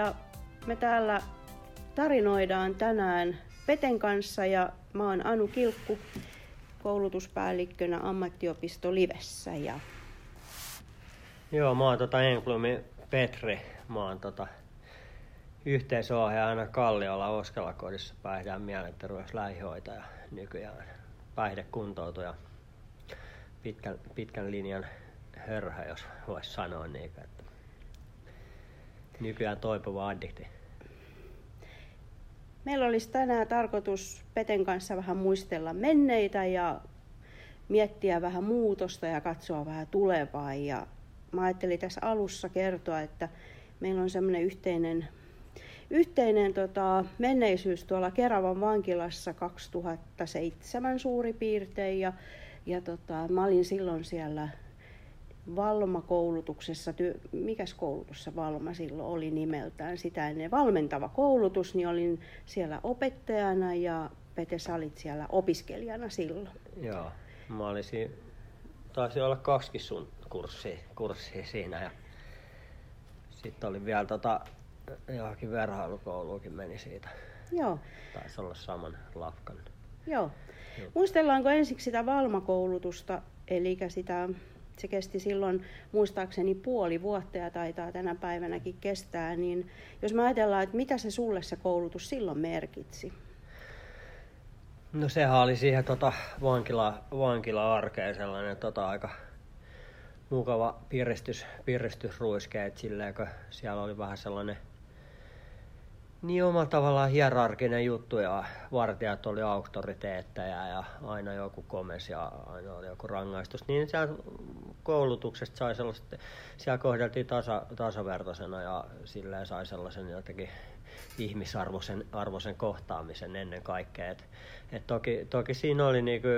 ja me täällä tarinoidaan tänään Peten kanssa ja mä oon Anu Kilkku, koulutuspäällikkönä ammattiopisto Livessä. Ja... Joo, mä oon tota Englumi Petri. Mä oon tota yhteisöohjaajana Kalliolla Oskalakodissa päihdään mielenterveyslähihoitaja nykyään päihdekuntoutuja pitkän, pitkän linjan hörhä, jos voisi sanoa niin, että nykyään toipuva addikti. Meillä olisi tänään tarkoitus Peten kanssa vähän muistella menneitä ja miettiä vähän muutosta ja katsoa vähän tulevaa. Ja mä ajattelin tässä alussa kertoa, että meillä on semmoinen yhteinen, yhteinen tota, menneisyys tuolla Keravan vankilassa 2007 suurin piirtein. Ja, ja tota, mä olin silloin siellä Valma-koulutuksessa, mikäs koulutus se Valma silloin oli nimeltään, sitä ennen valmentava koulutus, niin olin siellä opettajana ja Pete Salit siellä opiskelijana silloin. Joo, mä olisin, taisi olla kaksi sun kurssia, kurssia siinä ja sitten oli vielä tota, johonkin verhailukouluukin meni siitä. Joo. Taisi olla saman lafkan. Joo. Joo. Muistellaanko ensiksi sitä Valma-koulutusta, eli sitä se kesti silloin muistaakseni puoli vuotta ja taitaa tänä päivänäkin kestää, niin jos me ajatellaan, että mitä se sulle se koulutus silloin merkitsi? No sehän oli siihen tota, vankila, vankila-arkeen sellainen tota, aika mukava piristys, piristysruiske, että silleen, kun siellä oli vähän sellainen niin omalla tavallaan hierarkinen juttu ja vartijat oli auktoriteetteja ja aina joku komes ja aina oli joku rangaistus. Niin siellä koulutuksesta sai sellaista, siellä kohdeltiin tasa, tasavertaisena ja silleen sai sellaisen jotenkin ihmisarvoisen arvoisen kohtaamisen ennen kaikkea. Et, et toki, toki siinä oli niinku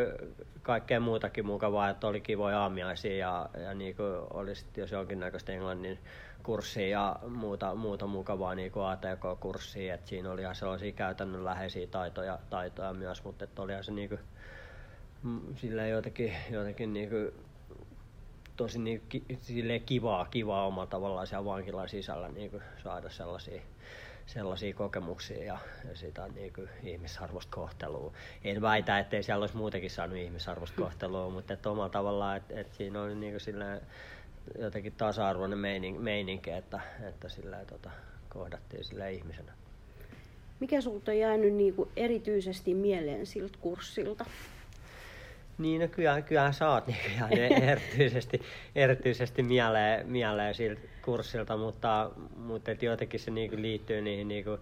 kaikkea muutakin mukavaa, että oli kivoja aamiaisia ja, ja niinku oli sit, jos jonkinnäköistä englannin kurssia ja muuta, muuta mukavaa niin kuin ATK-kurssia, että siinä oli ihan sellaisia käytännönläheisiä taitoja, taitoja myös, mutta että olihan se niin kuin, mm, sillä jotenkin, jotenkin niin kuin, tosi niin, silleen kivaa, kivaa omalla tavallaan siellä vankilan sisällä niin kuin saada sellaisia, sellaisia kokemuksia ja, sitä niin kuin ihmisarvoista kohtelua. En väitä, ettei siellä olisi muutenkin saanut ihmisarvoista kohtelua, mutta että omalla tavallaan, että, että siinä oli niin kuin silleen, jotenkin tasa-arvoinen meininki, että, että sillä tota, kohdattiin sillä ihmisenä. Mikä sinulta on jäänyt niin kuin erityisesti mieleen siltä kurssilta? Niin, no kyllä, kyllähän sä oot niin jäänyt erityisesti, erityisesti mieleen, mieleen siltä kurssilta, mutta, mutta et jotenkin se niin liittyy niihin niin kuin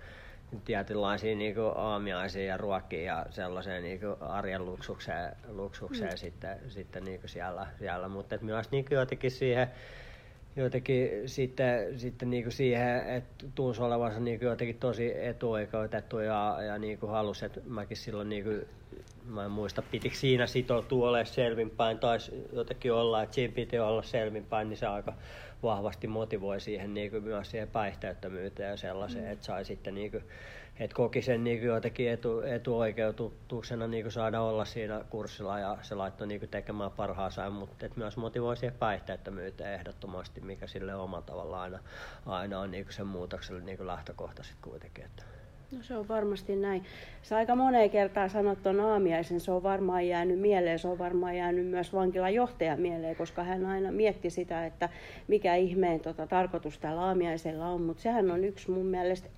tietynlaisiin niin kuin aamiaisiin ja ruokkiin ja sellaiseen niin kuin arjen luksukseen, luksukseen mm. sitten, sitten niin kuin siellä, siellä. mutta myös niin kuin jotenkin siihen jotenkin sitten, sitten niin kuin siihen, että tunsi olevansa niin kuin jotenkin tosi etuoikeutettu ja, ja niin kuin halusi, että mäkin silloin niin kuin, mä en muista, pitikö siinä sitoutua olemaan selvinpäin, tai jotenkin olla, että siinä piti olla selvinpäin, niin se aika vahvasti motivoi siihen niin kuin myös siihen päihteettömyyteen ja sellaiseen, mm. että sai sitten niin kuin, että koki sen niin kuin jotenkin etu, etuoikeutuksena niin kuin saada olla siinä kurssilla ja se laittoi niin kuin tekemään parhaansa, mutta että myös motivoi siihen päihteettömyyteen ehdottomasti, mikä sille omalla tavalla aina, aina on niin kuin sen muutokselle niin kuin lähtökohta sitten kuitenkin. Että. No se on varmasti näin. Sä aika moneen kertaan sanot tuon aamiaisen, se on varmaan jäänyt mieleen, se on varmaan jäänyt myös vankilan johtajan mieleen, koska hän aina mietti sitä, että mikä ihmeen tota, tarkoitus tällä aamiaisella on, mutta sehän on yksi mun mielestä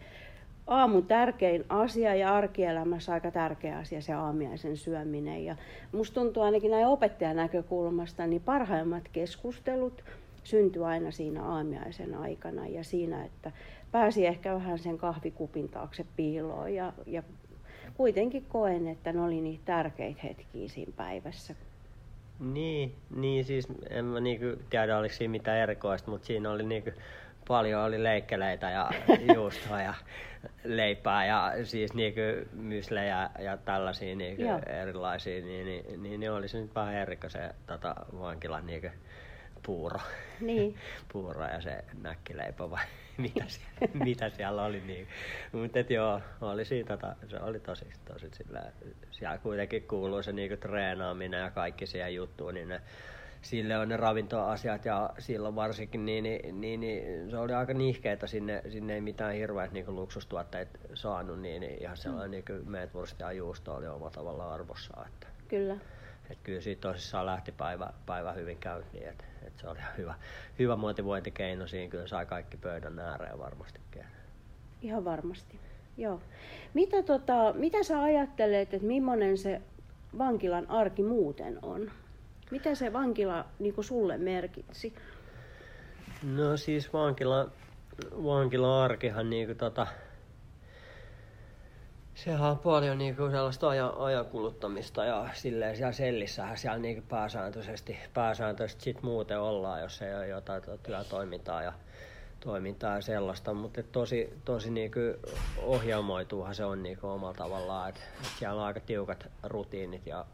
aamun tärkein asia ja arkielämässä aika tärkeä asia se aamiaisen syöminen. Ja musta tuntuu ainakin näin opettajan näkökulmasta, niin parhaimmat keskustelut syntyy aina siinä aamiaisen aikana ja siinä, että pääsi ehkä vähän sen kahvikupin taakse piiloon ja, ja kuitenkin koen, että ne oli niitä tärkeitä hetkiä siinä päivässä. Niin, niin siis en mä niinku tiedä oliko siinä mitään erikoista, mutta siinä oli niinku paljon oli leikkeleitä ja juustoa ja leipää ja siis niinku myslejä ja tällaisia niinku erilaisia, niin, niin, niin, niin oli se nyt vähän erikoisen tota, vankilan niinku puuro. Niin. puuro ja se näkkileipä vai mitä, siellä, mitä siellä oli. Niin. Mutta joo, oli siitä, tota, se oli tosi, tosi sillä, siellä kuitenkin kuuluu se niinku treenaaminen ja kaikki siihen juttuun, niin ne sille on ne ravintoasiat ja silloin varsinkin, niin, niin, niin, niin se oli aika nihkeitä, sinne, sinne ei mitään hirveät niin luksustuotteet saanut, niin, niin ihan sellainen mm. niin ja juusto oli oma tavalla arvossa. Että, kyllä. Että kyllä siitä tosissaan lähti päivä, päivä hyvin käyntiin, että, että se oli hyvä, hyvä motivointikeino siinä, kyllä sai kaikki pöydän ääreen varmastikin. Ihan varmasti, joo. Mitä, tota, mitä sä ajattelet, että millainen se vankilan arki muuten on? Mitä se vankila niin sulle merkitsi? No siis vankila, vankila-arkihan niin kuin tota, sehän on paljon niin kuin sellaista ajan, ajankuluttamista ja silleen siellä sellissähän siellä niin kuin pääsääntöisesti, pääsääntöisesti sit muuten ollaan, jos ei ole jotain työtoimintaa ja toimintaa ja sellaista, mutta tosi, tosi niin kuin ohjelmoituuhan se on niin kuin omalla tavallaan, että, että siellä on aika tiukat rutiinit ja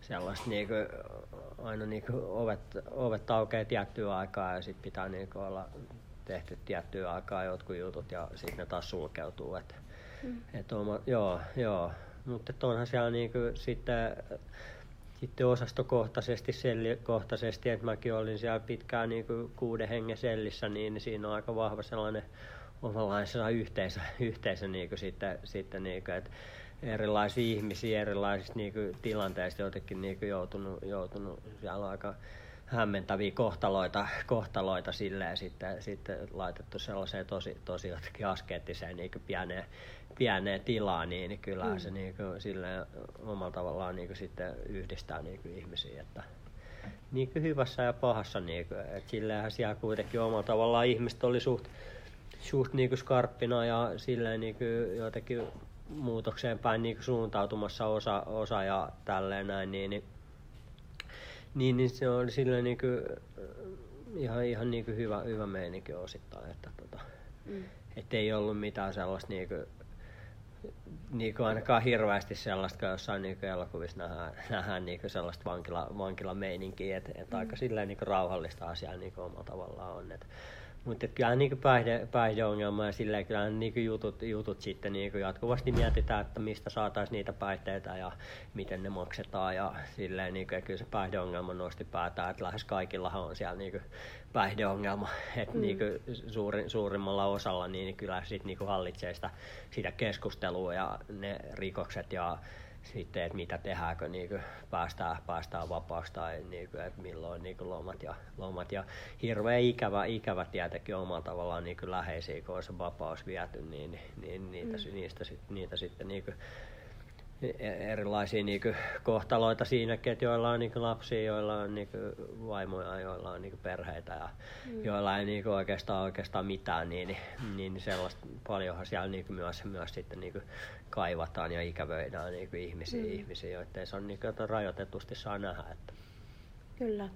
sellaista niin kuin, aina niin kuin ovet, ovet aukeaa tiettyä aikaa ja sitten pitää niin kuin olla tehty tiettyä aikaa jotkut jutut ja sitten ne taas sulkeutuu. Et, mm. et oma, joo, joo. Mutta onhan siellä niin kuin sitten, osastokohtaisesti, sellikohtaisesti, että mäkin olin siellä pitkään niin kuin kuuden hengen sellissä, niin siinä on aika vahva sellainen omanlaisena yhteisö, yhteisö niin kuin sitten, sitten niin kuin, että erilaisia ihmisiä erilaisista niin kuin, tilanteista jotenkin niin kuin, joutunut, joutunut siellä aika hämmentäviä kohtaloita, kohtaloita silleen sitten, sitten laitettu sellaiseen tosi, tosi jotenkin askeettiseen niin kuin pieneen, pieneen tilaan, niin, niin kyllä mm. se niin kuin, silleen omalla tavallaan niin kuin, sitten yhdistää niin kuin, ihmisiä. Että, niin kuin hyvässä ja pahassa. Niin kuin, että silleenhän siellä kuitenkin omalla tavallaan ihmiset oli suht, suht niin kuin skarppina ja silleen niin kuin, jotenkin muutokseen päin niin suuntautumassa osa, osa ja tälleen näin, niin, niin, niin, niin se oli silleen niin kuin, ihan, ihan niin kuin hyvä, hyvä meininki osittain, että tota, mm. et ei ollut mitään sellaista niin kuin, niin kuin ainakaan hirveästi sellaista, jossain niin elokuvissa nähdään, nähdään niin kuin sellaista vankila, vankilameininkiä, että et mm. aika silleen niin kuin rauhallista asiaa niin kuin omalla tavallaan on. Että mutta kyllä niin päihde, päihdeongelma ja silleen kyllä niin jutut, jutut sitten niin jatkuvasti mietitään, että mistä saataisiin niitä päihteitä ja miten ne maksetaan ja silleen niin kuin, ja kyllä se päihdeongelma nosti päätään, että lähes kaikillahan on siellä niin päihdeongelma, että mm. niin suurin, suurimmalla osalla niin kyllä sitten niin hallitsee sitä, sitä keskustelua ja ne rikokset ja sitten, että mitä tehdäänkö, niin kuin päästään, päästään vapaaksi tai niin kuin, että milloin niin kuin lomat, ja, lomat. Ja hirveän ikävä, ikävä tietenkin omalla tavallaan niin kuin läheisiä, kun on se vapaus viety, niin, niin niitä, mm. niistä, niitä sitten niin kuin erilaisia niin kuin, kohtaloita siinäkin, että joilla on niin kuin, lapsia, joilla on niin kuin, vaimoja, joilla on niin kuin, perheitä ja mm. joilla ei niin kuin, oikeastaan, oikeastaan mitään, niin, niin, niin sellaista paljonhan siellä niin kuin, myös, myös sitten niin kuin, kaivataan ja ikävöidään niin kuin, ihmisiä, mm. ihmisiä, joita ei saa niin kuin, rajoitetusti saa nähdä. Että. Kyllä.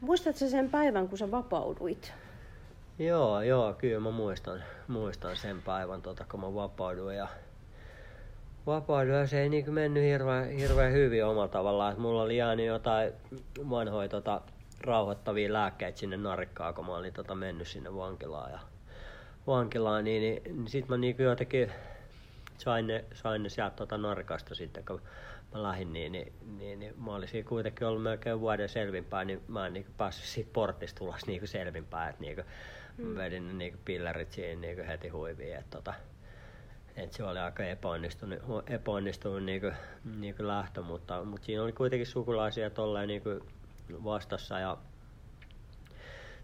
Muistatko sen päivän, kun sä vapauduit? Joo, joo, kyllä mä muistan, muistan sen päivän, tota, kun mä vapauduin ja se ei niin mennyt hirveän, hirveän hyvin omalla tavallaan. Et mulla oli jäänyt jotain vanhoja tota, rauhoittavia lääkkeitä sinne narikkaan, kun mä olin tota, mennyt sinne vankilaan. Ja, vankilaan niin, niin, niin sitten mä niin jotenkin sain ne, sain ne sieltä tota narikasta sitten, kun mä lähdin, niin, niin, niin, niin mä olisin kuitenkin ollut melkein vuoden selvinpäin, niin mä en niin päässyt siitä portista ulos niin selvinpäin, että niin mm. vedin ne niin pillerit siinä niin heti huiviin. Että, tota, et se oli aika epäonnistunut, epäonnistunut niin kuin, niin kuin lähtö, mutta, mutta siinä oli kuitenkin sukulaisia tolleen niin kuin vastassa ja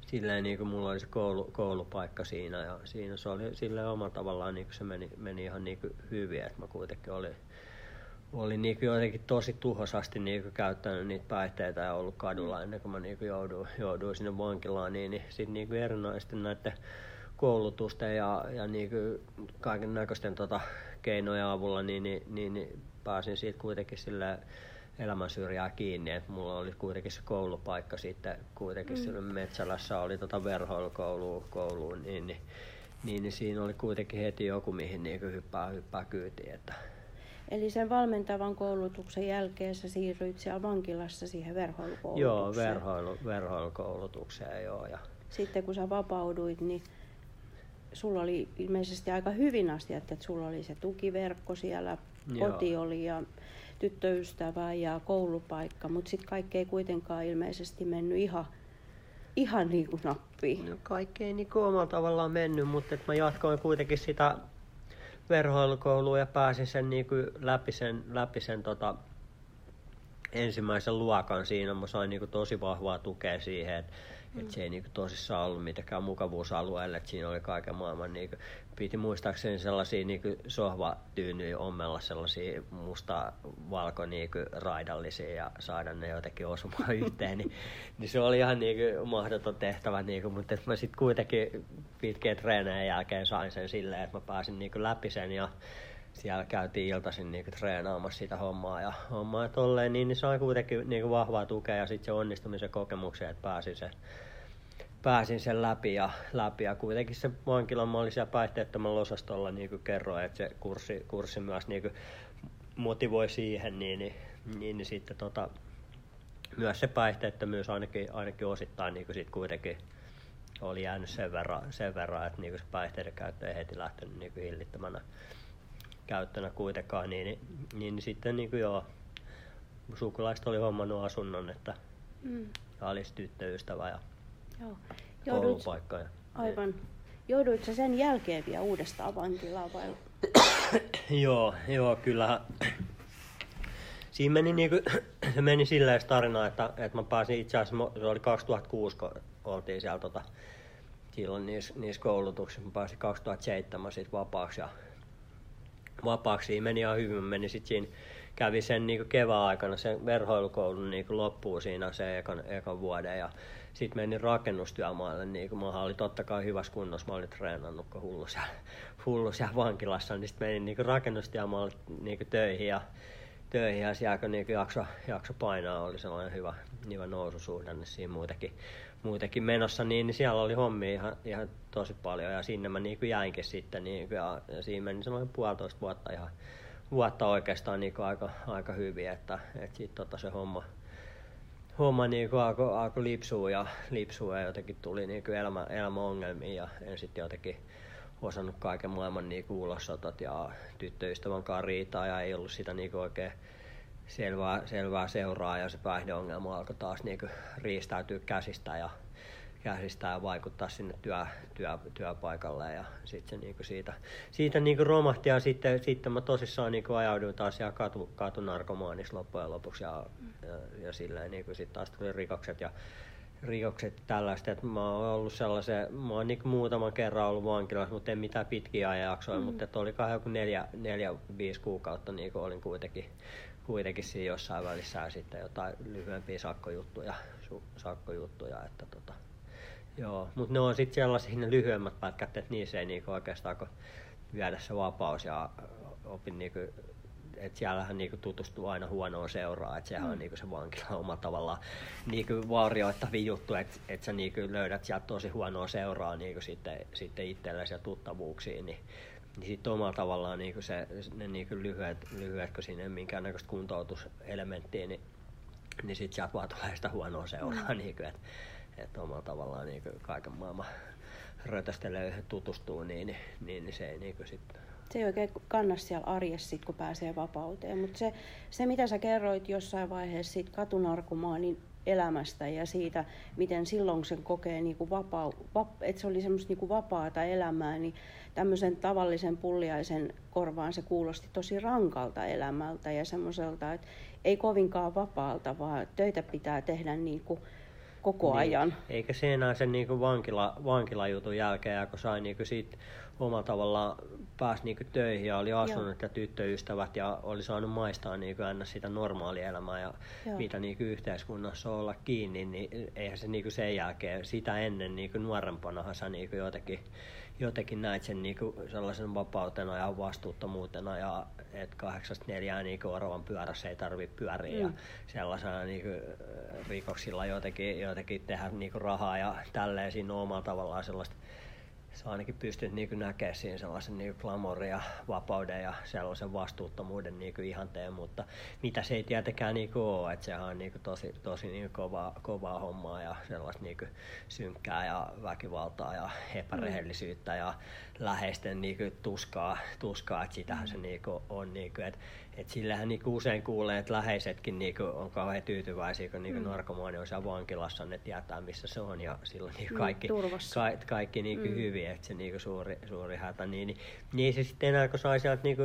silleen niin kuin mulla oli se koulu, koulupaikka siinä ja siinä se oli silleen omalla tavallaan niin kuin se meni, meni ihan niin kuin hyvin, että mä kuitenkin olin, olin niin kuin jotenkin tosi tuhosasti niin kuin käyttänyt niitä päihteitä ja ollut kadulla ennen kuin mä niin kuin jouduin, jouduin sinne vankilaan, niin, niin sitten niin kuin erinäisesti näiden koulutusten ja, ja niin kaiken näköisten tota, keinojen avulla niin, niin, niin, niin pääsin siitä kuitenkin sille elämän syrjää kiinni, että mulla oli kuitenkin se koulupaikka sitten kuitenkin mm. siellä Metsälässä oli tota verhoilukoulu, koulu, niin, niin, niin, niin, siinä oli kuitenkin heti joku, mihin niin hyppää, hyppää kyytiin. Että. Eli sen valmentavan koulutuksen jälkeen sä siirryit siellä vankilassa siihen verhoilukoulutukseen? Joo, verhoilu, verhoilukoulutukseen joo. Ja... Sitten kun sä vapauduit, niin sulla oli ilmeisesti aika hyvin asiat, että sulla oli se tukiverkko siellä, Joo. koti oli ja tyttöystävä ja koulupaikka, mutta sitten kaikki ei kuitenkaan ilmeisesti mennyt ihan, ihan niin kuin nappiin. No kaikki ei niin omalla tavallaan mennyt, mutta et mä jatkoin kuitenkin sitä verhoilukoulua ja pääsin sen niin kuin läpi sen, läpi sen tota, ensimmäisen luokan siinä. Mä sain niin kuin tosi vahvaa tukea siihen, että Mm. Et se ei niinku tosissaan ollut mitenkään mukavuusalueelle, että siinä oli kaiken maailman niinku, piti muistaakseni sellaisia niinku sohvatyynyjä ommella sellaisia musta valko niinku raidallisia ja saada ne jotenkin osumaan yhteen, niin, niin, se oli ihan niinku mahdoton tehtävä, niinku, mutta mä sitten kuitenkin pitkien treeneen jälkeen sain sen silleen, että mä pääsin niinku läpi sen ja siellä käytiin iltaisin niinku treenaamassa sitä hommaa ja hommaa tolleen, niin, niin sai kuitenkin niinku vahvaa tukea ja sitten se onnistumisen kokemuksia, että pääsin sen, pääsin sen läpi ja, läpi ja kuitenkin se vankilan mä olin siellä päihteettömällä osastolla niin kuin kerroin, että se kurssi, kurssi myös niin kuin motivoi siihen, niin, niin, niin, niin sitten tota, myös se päihteettömyys ainakin, ainakin osittain niin kuin sit kuitenkin oli jäänyt sen verran, sen verran että niin kuin se päihteiden käyttö ei heti lähtenyt niin kuin hillittömänä käyttönä kuitenkaan, niin, niin, niin, niin sitten niin kuin joo, sukulaiset oli hommannut asunnon, että mm. olisi tyttöystävä ja joo. Joudut. Ja, aivan. Jouduitko sen jälkeen vielä uudestaan vankilaan vai? joo, joo, kyllä. Siinä meni, niinku, se meni silleen tarina, että, että mä pääsin itse asiassa, se oli 2006, kun oltiin siellä tota, silloin niissä, niissä koulutuksissa, mä pääsin 2007 sit vapaaksi ja vapaaksi. Meni ihan hyvin. Meni sit siinä, kävi sen niin kevään aikana sen verhoilukoulun niin loppuun siinä se ekan, ekan vuoden. Ja sitten menin rakennustyömaalle. Niin kuin mä olin totta kai hyvässä kunnossa. Mä olin treenannut kun hullu siellä, hullu siellä vankilassa. Niin sitten menin niin rakennustyömaalle niin töihin. Ja, töihin ja siellä kun niin jakso, jakso painaa, oli sellainen hyvä, hyvä noususuhdanne siinä muutenkin muutenkin menossa, niin, niin siellä oli hommia ihan, ihan tosi paljon ja sinne mä niin jäinkin sitten niin kuin, ja, ja siinä meni semmoinen puolitoista vuotta ihan vuotta oikeastaan niin aika, aika hyvin, että, että sitten tota se homma, homma niin alkoi, alkoi lipsua ja, lipsua ja jotenkin tuli niin elämä, elämäongelmia ja en sitten jotenkin osannut kaiken maailman niin ulosotot ja tyttöystävän kanssa riitaa ja ei ollut sitä niin oikein selvää, selvää seuraa ja se päihdeongelma alkoi taas niin riistäytyä käsistä ja, käsistä ja vaikuttaa sinne työ, työ, työpaikalle ja sitten se niin kuin siitä, siitä niin kuin romahti ja sitten, sitten mä tosissaan niin kuin ajauduin taas siellä katu, katunarkomaanissa loppujen lopuksi ja, ja, ja silleen niin kuin sitten taas tuli rikokset ja rikokset tällaista, että mä oon ollut sellaisen, mä oon niin muutaman kerran ollut vankilassa, mutta en mitään pitkiä ajanjaksoja, mm. mutta että oli joku neljä, neljä, viisi kuukautta niin kuin olin kuitenkin kuitenkin siinä jossain välissä ja sitten jotain lyhyempiä sakkojuttuja, su, sakkojuttuja että tota, joo. Mutta ne on sitten sellaisia ne lyhyemmät pätkät, että niissä ei niinku oikeastaan kun viedä se vapaus ja opin niinku että siellähän niinku tutustuu aina huonoon seuraa, että sehän mm. on niinku se vankila oma tavallaan niinku vaurioittavin juttu, että et sä niinku löydät sieltä tosi huonoa seuraa niinku sitten, sitten itsellesi ja tuttavuuksiin, niin niin sitten omalla tavallaan niin se, ne niin lyhyet, lyhyet, kun siinä ei minkäännäköistä kuntoutuselementtiä, niin, niin sitten sieltä vaan tulee sitä huonoa seuraa, mm. niin että et omalla tavallaan niin kaiken maailman rötöstelee tutustuu, niin, niin, niin, niin se ei niin sitten se ei oikein kanna siellä arjessa, sit, kun pääsee vapauteen. Mutta se, se, mitä sä kerroit jossain vaiheessa siitä katunarkomaanin elämästä ja siitä, miten silloin sen kokee, niin kuin vapaa, vap, että se oli semmoista niin kuin vapaata elämää, niin tämmöisen tavallisen pulliaisen korvaan se kuulosti tosi rankalta elämältä ja semmoiselta, että ei kovinkaan vapaalta, vaan töitä pitää tehdä niin kuin koko niin. ajan. Eikä se enää sen niin kuin vankila, vankilajutun jälkeen, kun sai niin kuin siitä omalla tavallaan pääsi niin kuin töihin ja oli asunut Joo. ja tyttöystävät ja oli saanut maistaa niin kuin aina sitä normaalielämää ja Joo. mitä niin kuin yhteiskunnassa olla kiinni, niin eihän se niin kuin sen jälkeen, sitä ennen niin kuin nuorempanahan sä niin kuin jotenkin jotenkin näit sen niinku sellaisen vapautena ja vastuuttomuutena ja että kahdeksasta neljään niinku oravan pyörässä ei tarvitse pyöriä mm. ja sellaisena niinku rikoksilla jotenkin, jotenkin tehdä niinku rahaa ja tälleen siinä on omalla tavallaan sellaista sä ainakin pystyt niin näkemään siinä sellaisen niin glamorin ja vapauden ja sellaisen vastuuttomuuden niin ihanteen, mutta mitä se ei tietenkään niin ole, että sehän on niin tosi, tosi niin kovaa, kovaa hommaa ja sellaista niin synkkää ja väkivaltaa ja epärehellisyyttä ja läheisten niin tuskaa, tuskaa, että sitähän se niin on, niin kuin, että et sillähän niinku usein kuulee, että läheisetkin niinku on kauhean tyytyväisiä, kun niinku mm. narkomaani on siellä vankilassa, ne tietää missä se on ja silloin niinku mm, kaikki, ka, kaikki niinku mm. hyvin, että se niinku suuri, suuri hätä. Niin, niin, niin se sitten enää, kun sai sieltä niinku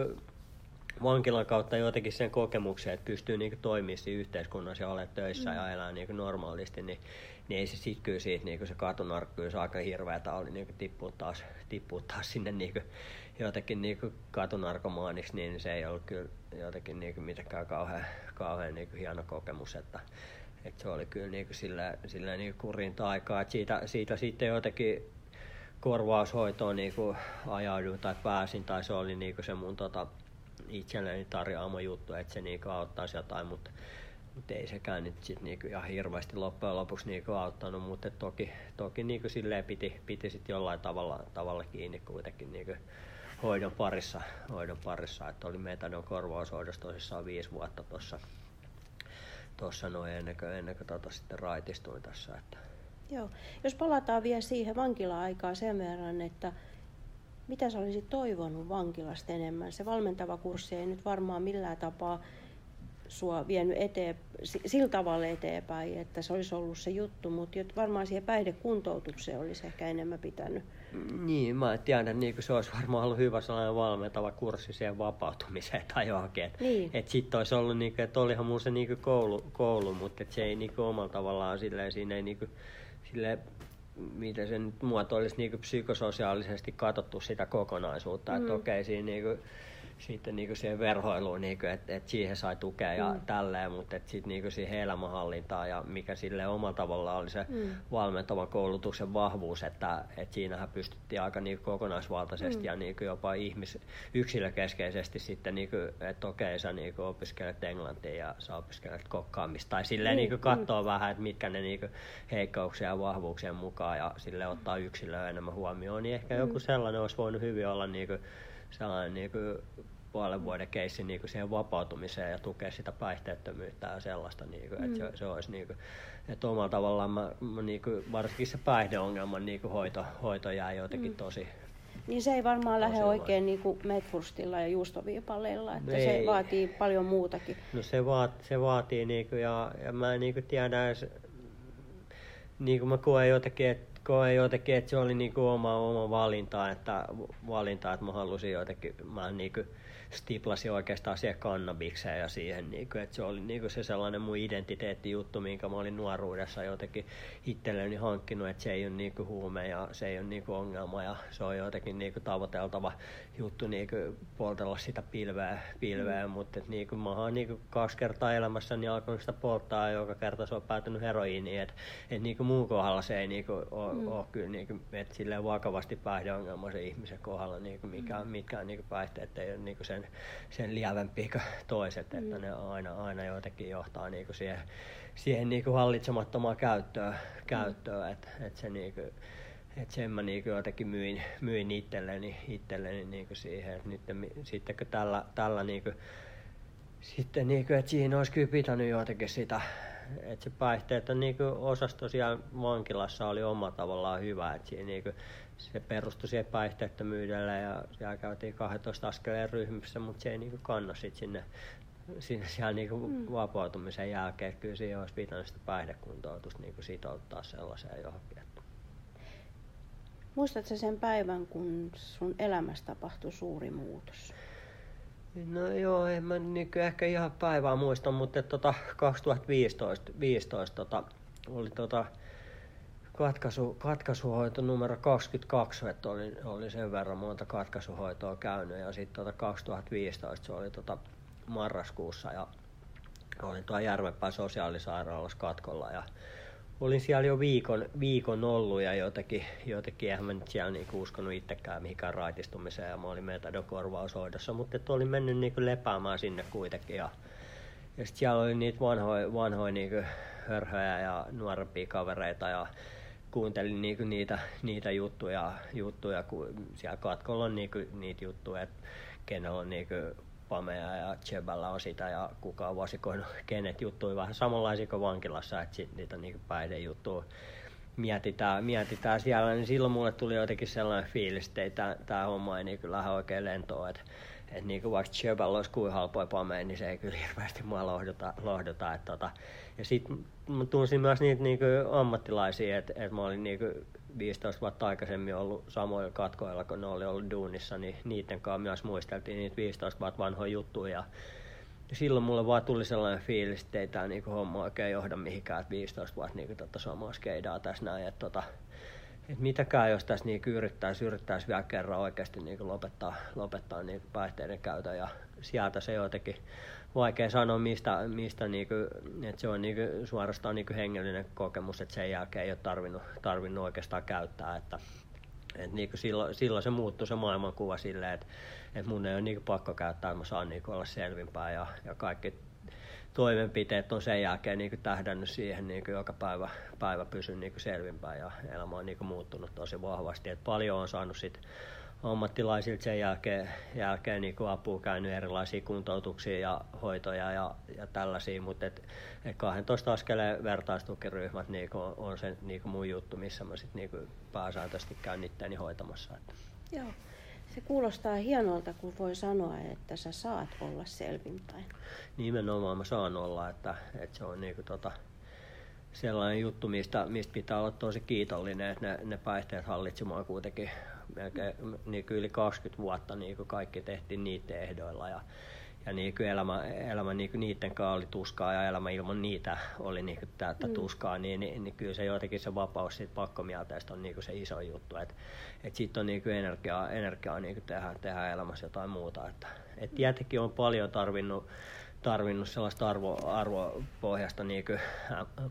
vankilan kautta jotenkin sen kokemuksen, että pystyy niinku toimimaan siinä yhteiskunnassa ja olemaan töissä mm. ja elää niinku normaalisti, niin, niin ei se sitten kyllä siitä niinku se katunarkkuus aika hirveätä oli niinku tippua, taas, tippua taas sinne niinku jotenkin niinku katunarkomaaniksi, niin se ei ollut kyllä jotenkin niinku mitenkään kauhean, kauhean niinku hieno kokemus, että, että se oli kyllä niinku sillä, sillä niinku kurin taikaa, että siitä, siitä sitten jotenkin korvaushoitoon niinku ajauduin tai pääsin, tai se oli niinku se mun tota, itselleni tarjoama juttu, että se niinku auttaisi jotain, mutta mutta ei sekään nyt sit niinku ihan hirveästi loppujen lopuksi niinku auttanut, mutta toki, toki niinku piti, piti sit jollain tavalla, tavalla kiinni kuitenkin niinku hoidon parissa, hoidon parissa että oli metadon korvaushoidossa tosissaan viisi vuotta tuossa tossa noin ennen kuin, ennen kuin tota sitten raitistuin tässä. Että. Joo. Jos palataan vielä siihen vankila-aikaan sen verran, että mitä sä olisit toivonut vankilasta enemmän? Se valmentava kurssi ei nyt varmaan millään tapaa sua vienyt eteen, sillä tavalla eteenpäin, että se olisi ollut se juttu, mutta varmaan siihen päihdekuntoutukseen olisi ehkä enemmän pitänyt. Niin, mä tiedän, niin se olisi varmaan ollut hyvä sellainen valmentava kurssi siihen vapautumiseen tai johonkin. Että niin. et sitten olisi ollut, niin kuin, että olihan mun se niin koulu, koulu, mutta et se ei niin omalla tavallaan silleen, siinä ei niin kuin, silleen, miten se nyt muotoilisi niin psykososiaalisesti katsottu sitä kokonaisuutta. Mm. Että okei, okay, siinä niin kuin, sitten niinku siihen verhoiluun, niinku, että et siihen sai tukea ja mm. tälleen, mutta sitten niinku siihen elämänhallintaan ja mikä sille omalla tavallaan oli se mm. valmentavan koulutuksen vahvuus, että et siinähän pystyttiin aika niinku kokonaisvaltaisesti mm. ja niinku jopa ihmis, yksilökeskeisesti sitten, niinku, että okei sä niinku opiskelet englantia ja sä opiskelet kokkaamista tai silleen mm. niinku katsoa mm. vähän, että mitkä ne niinku heikkouksia ja vahvuuksien mukaan ja sille ottaa yksilöä enemmän huomioon, niin ehkä mm. joku sellainen olisi voinut hyvin olla niinku, sellainen niin kuin puolen vuoden keissi niin kuin siihen vapautumiseen ja tukea sitä päihteettömyyttä ja sellaista, niin kuin, mm. että se, se olisi niin kuin, että omalla tavallaan mä, mä niin kuin, varsinkin se päihdeongelman niin kuin hoito, hoito jää jotenkin mm. tosi niin se ei varmaan lähde oikein niin kuin Medfurstilla ja juustoviipaleilla, että ei. se vaatii paljon muutakin. No se, vaat, se vaatii, niin kuin, ja, ja mä niin kuin tiedän, niin kuin mä koen jotenkin, että koen jotenkin, että se oli niinku oma, oma valinta, että, valinta, että mä halusin jotenkin, mä niinku, stiplasin oikeastaan siihen kannabikseen ja siihen, niin kuin, että se oli niin kuin se sellainen mun identiteettijuttu, minkä mä olin nuoruudessa jotenkin itselleni hankkinut, että se ei ole niin kuin huume ja se ei ole niin kuin ongelma ja se on jotenkin niin kuin tavoiteltava juttu niin kuin poltella sitä pilveä, pilveä mm. mutta että niin kuin mä oon niin kuin kaksi kertaa elämässäni alkanut sitä polttaa ja joka kerta se on päätynyt heroiiniin, että että niin kuin muun kohdalla se ei niin kuin ole, mm. ole kyllä niin kuin, että silleen vakavasti päihdeongelma se ihmisen kohdalla, niin kuin mikä, mm. mitkään niin kuin päihteet ei ole niin kuin sen sen, sen lievempiä kuin toiset, mm. että ne aina, aina jotenkin johtaa niinku siihen, siihen niinku hallitsemattomaan käyttöön, käyttöön mm. että et se niinku, et sen mä niinku jotenkin myin, myin itselleni, itselleni niinku siihen, että nyt sitten kun tällä, tällä niinku, sitten niinku, että siinä olisi kyllä pitänyt jotenkin sitä, että se päihteet on niinku osasto siellä vankilassa oli oma tavallaan hyvä, että siinä niinku, se perustui siihen päihteettömyydelle ja siellä käytiin 12 askeleen ryhmissä, mutta se ei niinku kanna sit sinne, sinne siellä niinku mm. vapautumisen jälkeen. Kyllä siihen olisi pitänyt sitä päihdekuntoutusta niinku sitouttaa sellaiseen johonkin. Muistatko sen päivän, kun sun elämässä tapahtui suuri muutos? No joo, en mä niin ehkä ihan päivää muista, mutta tota 2015 15, tota, oli tota, katkaisu, katkaisuhoito numero 22, että oli, oli sen verran monta katkaisuhoitoa käynyt. Ja sitten tota 2015 se oli tota marraskuussa ja olin tuolla Järvenpään sosiaalisairaalassa katkolla. Ja olin siellä jo viikon, viikon ollut ja jotenkin, jotenkin eihän mä nyt siellä niinku uskonut itsekään mihinkään raitistumiseen ja mä olin metadokorvaushoidossa, mutta että olin mennyt niinku lepäämään sinne kuitenkin ja, ja sitten siellä oli niitä vanhoja, vanhoja niinku hörhöjä ja nuorempia kavereita ja kuuntelin niinku niitä, niitä juttuja, juttuja, kun siellä katkolla on niinku niitä juttuja, että kenellä on niinku Pamea ja Cheballa on sitä ja kuka on vasikoinut kenet juttuja vähän samanlaisia kuin vankilassa, että sit niitä niinku päihdejuttuja mietitään, mietitään siellä, niin silloin mulle tuli jotenkin sellainen fiilis, että tämä homma ei niin lähde oikein lentoon, että että niinku vaikka Chevalla olisi kuin halpoja pameja, niin se ei kyllä hirveästi mua lohduta. lohduta että tota. Ja sitten tunsin myös niitä niinku ammattilaisia, että et mä olin niinku 15 vuotta aikaisemmin ollut samoilla katkoilla, kun ne oli ollut duunissa, niin niiden kanssa myös muisteltiin niitä 15 vuotta vanhoja juttuja. Ja, ja silloin mulle vaan tuli sellainen fiilis, että ei tämä niinku homma oikein johda mihinkään, että 15 vuotta niinku tota samaa skeidaa tässä näin. Että tota, et mitäkään, jos tässä niinku yrittäisi, yrittäisi vielä kerran oikeasti niinku lopettaa, lopettaa niinku päihteiden käytön ja sieltä se jotenkin vaikea sanoa, mistä, mistä niinku, että se on niinku, suorastaan niinku hengellinen kokemus, että sen jälkeen ei ole tarvinnut, tarvinnut oikeastaan käyttää. Että, et niinku silloin, silloin, se muuttui se maailmankuva silleen, että, että mun ei ole niinku pakko käyttää, mä saan niinku olla selvinpäin ja, ja kaikki toimenpiteet on sen jälkeen niin tähdännyt siihen niin joka päivä, päivä pysyn niin selvinpäin ja elämä on niin muuttunut tosi vahvasti. Et paljon on saanut sit ammattilaisilta sen jälkeen, jälkeen niin apua käynyt erilaisia kuntoutuksia ja hoitoja ja, ja tällaisia, mutta et, et 12 askeleen vertaistukiryhmät niin on, se niin mun juttu, missä mä sit niin pääsääntöisesti käyn itseäni hoitamassa. Joo. Se kuulostaa hienolta, kun voi sanoa, että sä saat olla selvinpäin. Nimenomaan mä saan olla, että, että se on niinku tota, sellainen juttu, mistä, mistä pitää olla tosi kiitollinen, että ne, ne päihteet hallitsemaan kuitenkin melkein niin yli 20 vuotta niin kaikki tehtiin niiden ehdoilla ja, ja niin kuin elämä, elämä niin kuin niiden kanssa oli tuskaa ja elämä ilman niitä oli niin kuin täyttä mm. tuskaa, niin, niin, niin, kyllä se jotenkin se vapaus siitä pakkomielteestä on niin kuin se iso juttu, että et sitten on niin kuin energiaa, energiaa niin kuin tehdä, tehdä elämässä jotain muuta. Että, et tietenkin on paljon tarvinnut tarvinnut sellaista arvo, arvopohjasta niin kuin,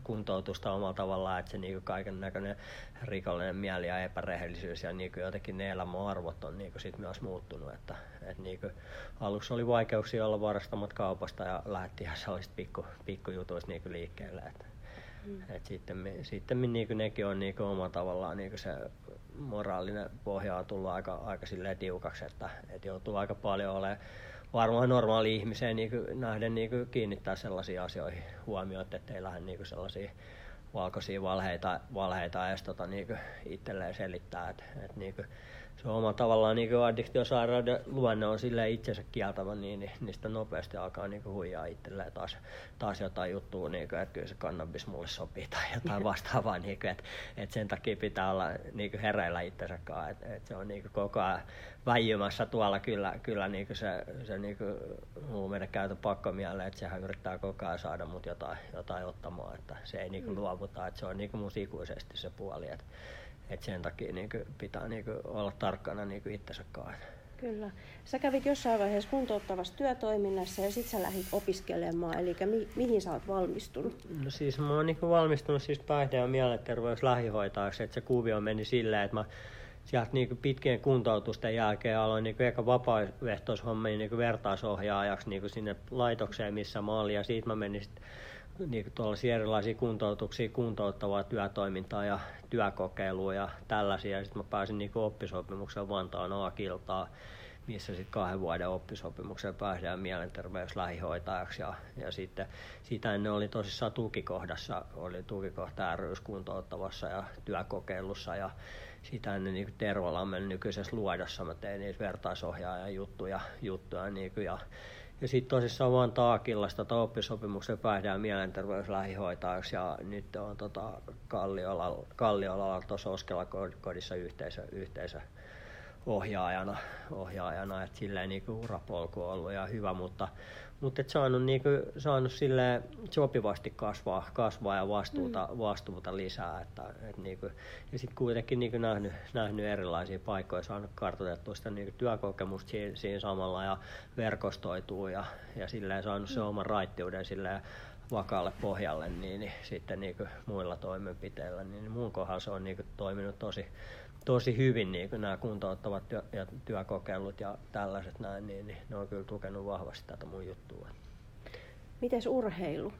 kuntoutusta omalla tavallaan, että se niin kaiken näköinen rikollinen mieli ja epärehellisyys ja niin kuin jotenkin ne elämäarvot on niin kuin sit myös muuttunut. Että, että niin kuin, aluksi oli vaikeuksia olla varastamat kaupasta ja lähti ihan sellaisista pikku, pikkujutuista niin kuin liikkeelle. Että, mm. et sitten, sitten niin kuin nekin on niin kuin omalla tavallaan niin kuin se moraalinen pohja on tullut aika, aika tiukaksi, että, että joutuu aika paljon olemaan varmaan normaali ihmiseen niin kuin, nähden niin kuin, kiinnittää sellaisiin asioihin huomioon, että ei lähde niin kuin, sellaisia valkoisia valheita, valheita edes tota, niin kuin, itselleen selittää. Et, et, niin kuin, se on oma tavallaan niin addiktiosairauden luonne on sille itsensä kieltävä, niin, niin niistä nopeasti alkaa niin kuin, huijaa itselleen taas, taas jotain juttua, niin kuin, että kyllä se kannabis mulle sopii tai jotain vastaavaa. niin kuin, että, että sen takia pitää olla niin kuin hereillä itsensä kanssa. Että, että se on niin kuin, koko ajan väijymässä tuolla kyllä, kyllä niin kuin se, se niin kuin huumeiden käytön pakko mieleen, että sehän yrittää koko ajan saada mut jotain, jotain ottamaan, että se ei niin kuin, mm. luovuta, että se on niin kuin mun ikuisesti se puoli, että, että sen takia niin kuin, pitää niin kuin, olla tarkkana niin kuin itsensä kanssa. Kyllä. Sä kävit jossain vaiheessa kuntouttavassa työtoiminnassa ja sit sä lähdit opiskelemaan, eli mi- mihin sä oot valmistunut? No siis mä oon niin valmistunut siis päihde- ja mielenterveys lähihoitajaksi, että se kuvio meni silleen, että mä sieltä niin pitkien kuntoutusten jälkeen aloin niin eka vapaaehtoishommia niin vertaisohjaajaksi niin sinne laitokseen, missä mä olin. Ja siitä mä menin sitten niin erilaisia kuntoutuksia, kuntouttavaa työtoimintaa ja työkokeilua ja tällaisia. Sitten mä pääsin niin oppisopimuksen Vantaan A-kiltaan, missä sitten kahden vuoden oppisopimuksen pääsee mielenterveyslähihoitajaksi. Ja, ja sitten sitä ennen oli tosissaan tukikohdassa, oli tukikohta RYS kuntouttavassa ja työkokeilussa. Ja sitä ennen niin Tervolammen nykyisessä luodossa mä tein niitä vertaisohjaajan juttuja, juttuja niin kuin, ja ja sitten tosissaan vaan Taakillasta tota oppisopimuksen päihde- ja mielenterveyslähihoitajaksi ja nyt on tota Kalliolla, Kalliolla tuossa Oskella kodissa yhteisö, yhteisö ohjaajana, ohjaajana että silleen niin urapolku on ollut ja hyvä, mutta mutta et saanut, niinku, saanut sille sopivasti kasvaa, kasvaa ja vastuuta, mm. vastuuta lisää. Että, et niinku, ja sitten kuitenkin niinku nähnyt, nähnyt erilaisia paikkoja, saanut kartoitettua sitä niinku työkokemusta siinä, siinä samalla ja verkostoituu ja, ja silleen saanut mm. se oman raittiuden silleen vakaalle pohjalle, niin, niin sitten niinku muilla toimenpiteillä, niin mun kohdalla se on niinku toiminut tosi, tosi hyvin niin kuin nämä kuntouttavat työ, ja työkokeilut ja tällaiset näin, niin, niin ne on kyllä tukenut vahvasti tätä mun juttua. Mites urheilu?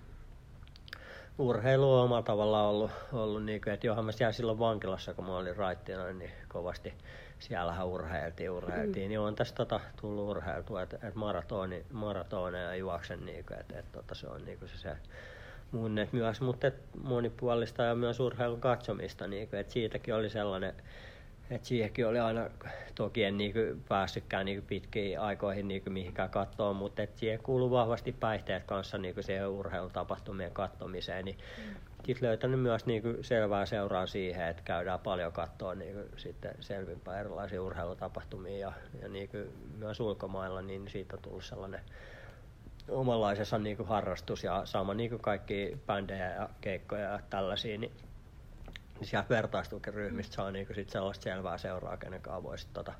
Urheilu on omalla tavallaan ollut, ollut niin kuin, että johan mä siellä silloin vankilassa, kun mä olin raittina, niin kovasti siellähän urheiltiin, urheiltiin. Mm. Niin on tästä tota, tullut urheiltua, että, että maratoni, maratoneja juoksen, niin kuin, että, että, että se on niin kuin se, se mun, myös, mutta että monipuolista ja myös urheilun katsomista, niin kuin, että siitäkin oli sellainen et siihenkin oli aina, toki en niinku päässytkään niinku pitkiin aikoihin niinku mihinkään kattoon, mutta et siihen kuuluu vahvasti päihteet kanssa niinku siihen urheilutapahtumien kattomiseen. Niin mm. Sitten löytänyt myös niinku selvää seuraa siihen, että käydään paljon kattoa niinku sitten selvimpää erilaisia urheilutapahtumia ja, ja niinku myös ulkomailla, niin siitä on tullut sellainen omanlaisensa niinku harrastus ja sama niinku kaikki bändejä ja keikkoja ja tällaisia, niin sieltä vertaistukiryhmistä saa niinku sit sellaista selvää seuraa, kenen kanssa voisi tota,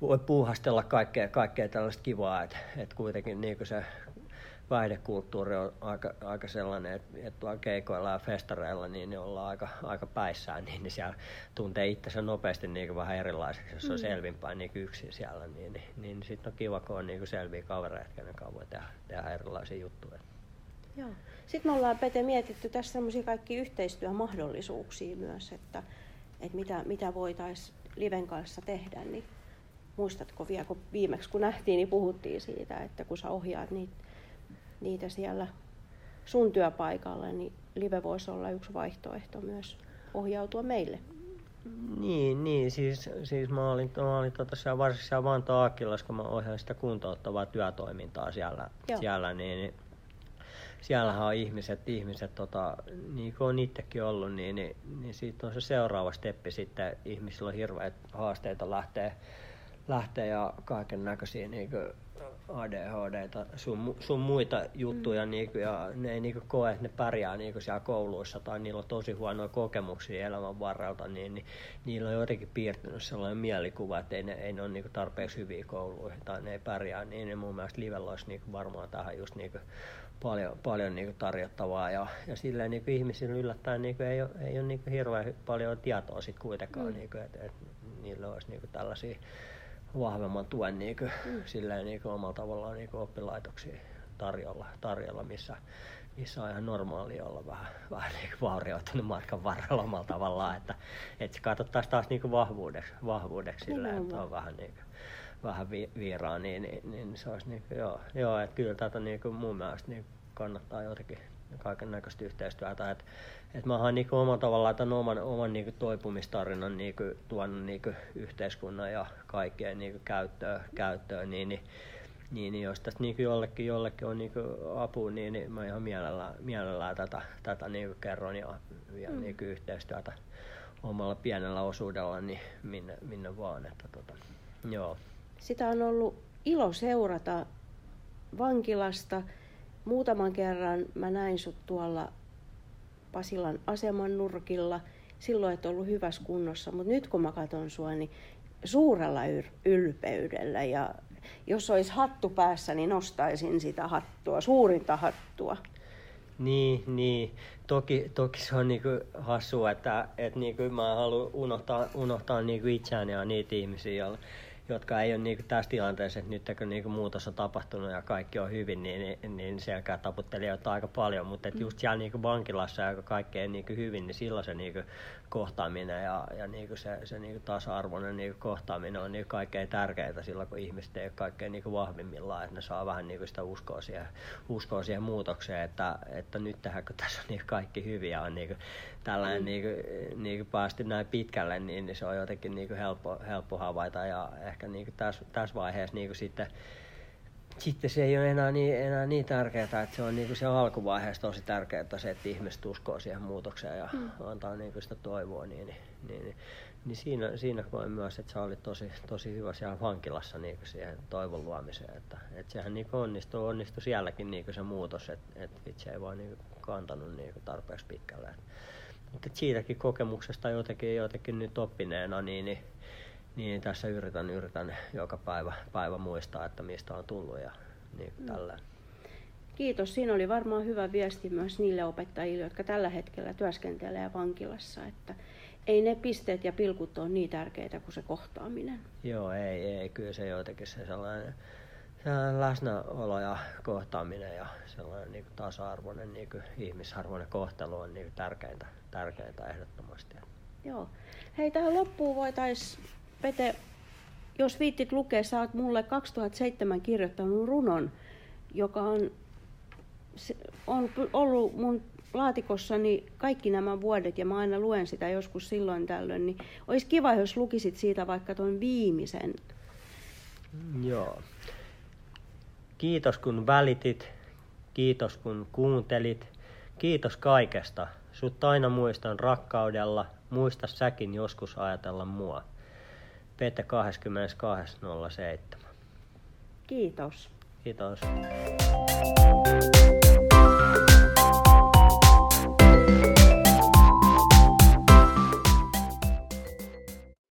voi puuhastella kaikkea, kaikkea tällaista kivaa, että et kuitenkin niinku se vaihdekulttuuri on aika, aika sellainen, että, että keikoilla ja festareilla niin ne ollaan aika, aika päissään, niin, niin siellä tuntee itsensä nopeasti niin vähän erilaiseksi, jos on mm. selvinpäin niin yksin siellä, niin, niin, niin sitten on kiva, kun on niin selviä kavereita, kenen kanssa voi tehdä, tehdä erilaisia juttuja. Joo. Sitten me ollaan Pete mietitty tässä semmoisia kaikki yhteistyömahdollisuuksia myös, että, että mitä, mitä voitaisiin Liven kanssa tehdä. Niin muistatko vielä, kun viimeksi kun nähtiin, niin puhuttiin siitä, että kun sä ohjaat niitä, niitä siellä sun työpaikalla, niin Live voisi olla yksi vaihtoehto myös ohjautua meille. Niin, niin siis, siis mä olin, mä olin tota, siellä, varsinkin siellä Vantaa kun mä ohjaan sitä kuntouttavaa työtoimintaa siellä, siellä niin, niin siellähän on ihmiset, ihmiset tota, niin kuin on itsekin ollut, niin, niin, niin siitä on se seuraava steppi sitten. Ihmisillä on hirveät haasteita lähteä, lähteä ja kaiken näköisiä niin ADHD sun, sun muita juttuja mm. niin kuin, ja ne ei niin kuin, koe, että ne pärjää niin kuin, siellä kouluissa tai niillä on tosi huonoja kokemuksia elämän varrelta, niin, niin niillä on jotenkin piirtynyt sellainen mielikuva, että ei ne, ei ne ole niin kuin, tarpeeksi hyviä kouluihin tai ne ei pärjää, niin ne mun mielestä livellä olisi niin kuin, varmaan tähän just niin kuin, paljon, paljon niin tarjottavaa ja, ja silleen niin ihmisillä yllättäen niin ei ole, ei ole niin hirveän paljon tietoa sit kuitenkaan, mm. niin kuin, että, että niillä olisi niin tällaisia vahvemman tuen niin kuin, mm. silleen niin kuin omalla tavallaan niin kuin oppilaitoksia tarjolla, tarjolla missä, missä on ihan normaalia olla vähän, vähän niin kuin vaurioitunut matkan varrella omalla tavallaan, että, että se katsottaisiin taas niin kuin vahvuudeksi, vahvuudeksi silleen, että on vähän niin kuin, vähän vi, viiraa, niin, niin, niin, se olisi niin joo, joo että kyllä tätä niin kuin mun mielestä niin kannattaa jotenkin kaiken näköistä yhteistyötä. Et, et mä oon niinku omalla tavallaan tämän oman, oman niinku toipumistarinan niinku tuonut niinku yhteiskunnan ja kaikkeen niinku käyttöön, käyttöön niin, niin, niin, niin jos tästä niinku jollekin, jollekin on niinku apu, niin, niin mä ihan mielellään, mielellään tätä, tätä niinku kerron ja, ja mm. niinku yhteistyötä omalla pienellä osuudella niin minne, minne vaan. Että tota, joo. Sitä on ollut ilo seurata vankilasta. Muutaman kerran mä näin sut tuolla Pasilan aseman nurkilla. Silloin et ollut hyvässä kunnossa, mutta nyt kun mä katson sua, niin suurella ylpeydellä ja jos olisi hattu päässä, niin nostaisin sitä hattua, suurinta hattua. Niin, niin. Toki, toki se on niinku hassua, että, että niinku mä haluan unohtaa, unohtaa niinku itseäni ja niitä ihmisiä, jotka ei ole niin tässä tilanteessa, että nyt kun niin muutos on tapahtunut ja kaikki on hyvin, niin, niin, niin sielläkään taputtelijoita aika paljon, mutta että just siellä niin vankilassa ja kaikki ei niin hyvin, niin silloin se niin kohtaaminen ja, ja niin se, se niin tasa-arvoinen niin kohtaaminen on niin kaikkein tärkeintä silloin, kun ihmiset ei ole kaikkein niin vahvimmillaan, että ne saa vähän niin sitä uskoa siihen, uskoa siihen muutokseen, että, että nyt tähän kun tässä on niin kaikki hyviä on niin tällainen mm. niin kuin, niin kuin päästy näin pitkälle, niin, niin se on jotenkin niin kuin helppo, helppo havaita ja ehkä niin kuin tässä, tässä vaiheessa niin kuin sitten sitten se ei ole enää niin, enää niin tärkeää, että se on niin kuin se alkuvaiheessa tosi tärkeää se, että ihmiset uskoo siihen muutokseen ja mm. antaa niin kuin sitä toivoa, niin, niin, niin, niin siinä, siinä koen myös, että se oli tosi, tosi hyvä siellä vankilassa niin kuin siihen toivon luomiseen, että, että sehän niin onnistui, onnistui sielläkin niin kuin se muutos, että, että itse ei vaan niin kuin kantanut niin kuin tarpeeksi pitkälle. Mutta siitäkin kokemuksesta jotenkin, jotenkin nyt oppineena, niin, niin niin tässä yritän, yritän joka päivä, päivä muistaa, että mistä on tullut ja niin mm. tällä. Kiitos. Siinä oli varmaan hyvä viesti myös niille opettajille, jotka tällä hetkellä työskentelee vankilassa, että ei ne pisteet ja pilkut ole niin tärkeitä kuin se kohtaaminen. Joo, ei, ei. Kyllä se jotenkin se sellainen, sellainen läsnäolo ja kohtaaminen ja sellainen niin tasa-arvoinen niin ihmisarvoinen kohtelu on niin tärkeintä, tärkeintä ehdottomasti. Joo. Hei, tähän loppuun voitaisiin Pete, jos viittit lukea, sä oot mulle 2007 kirjoittanut runon, joka on on ollut mun laatikossani kaikki nämä vuodet ja mä aina luen sitä joskus silloin tällöin, niin olisi kiva, jos lukisit siitä vaikka tuon viimeisen. Joo. Kiitos kun välitit, kiitos kun kuuntelit, kiitos kaikesta. Sut aina muistan rakkaudella, muista säkin joskus ajatella mua. Pete 22.07. Kiitos. Kiitos.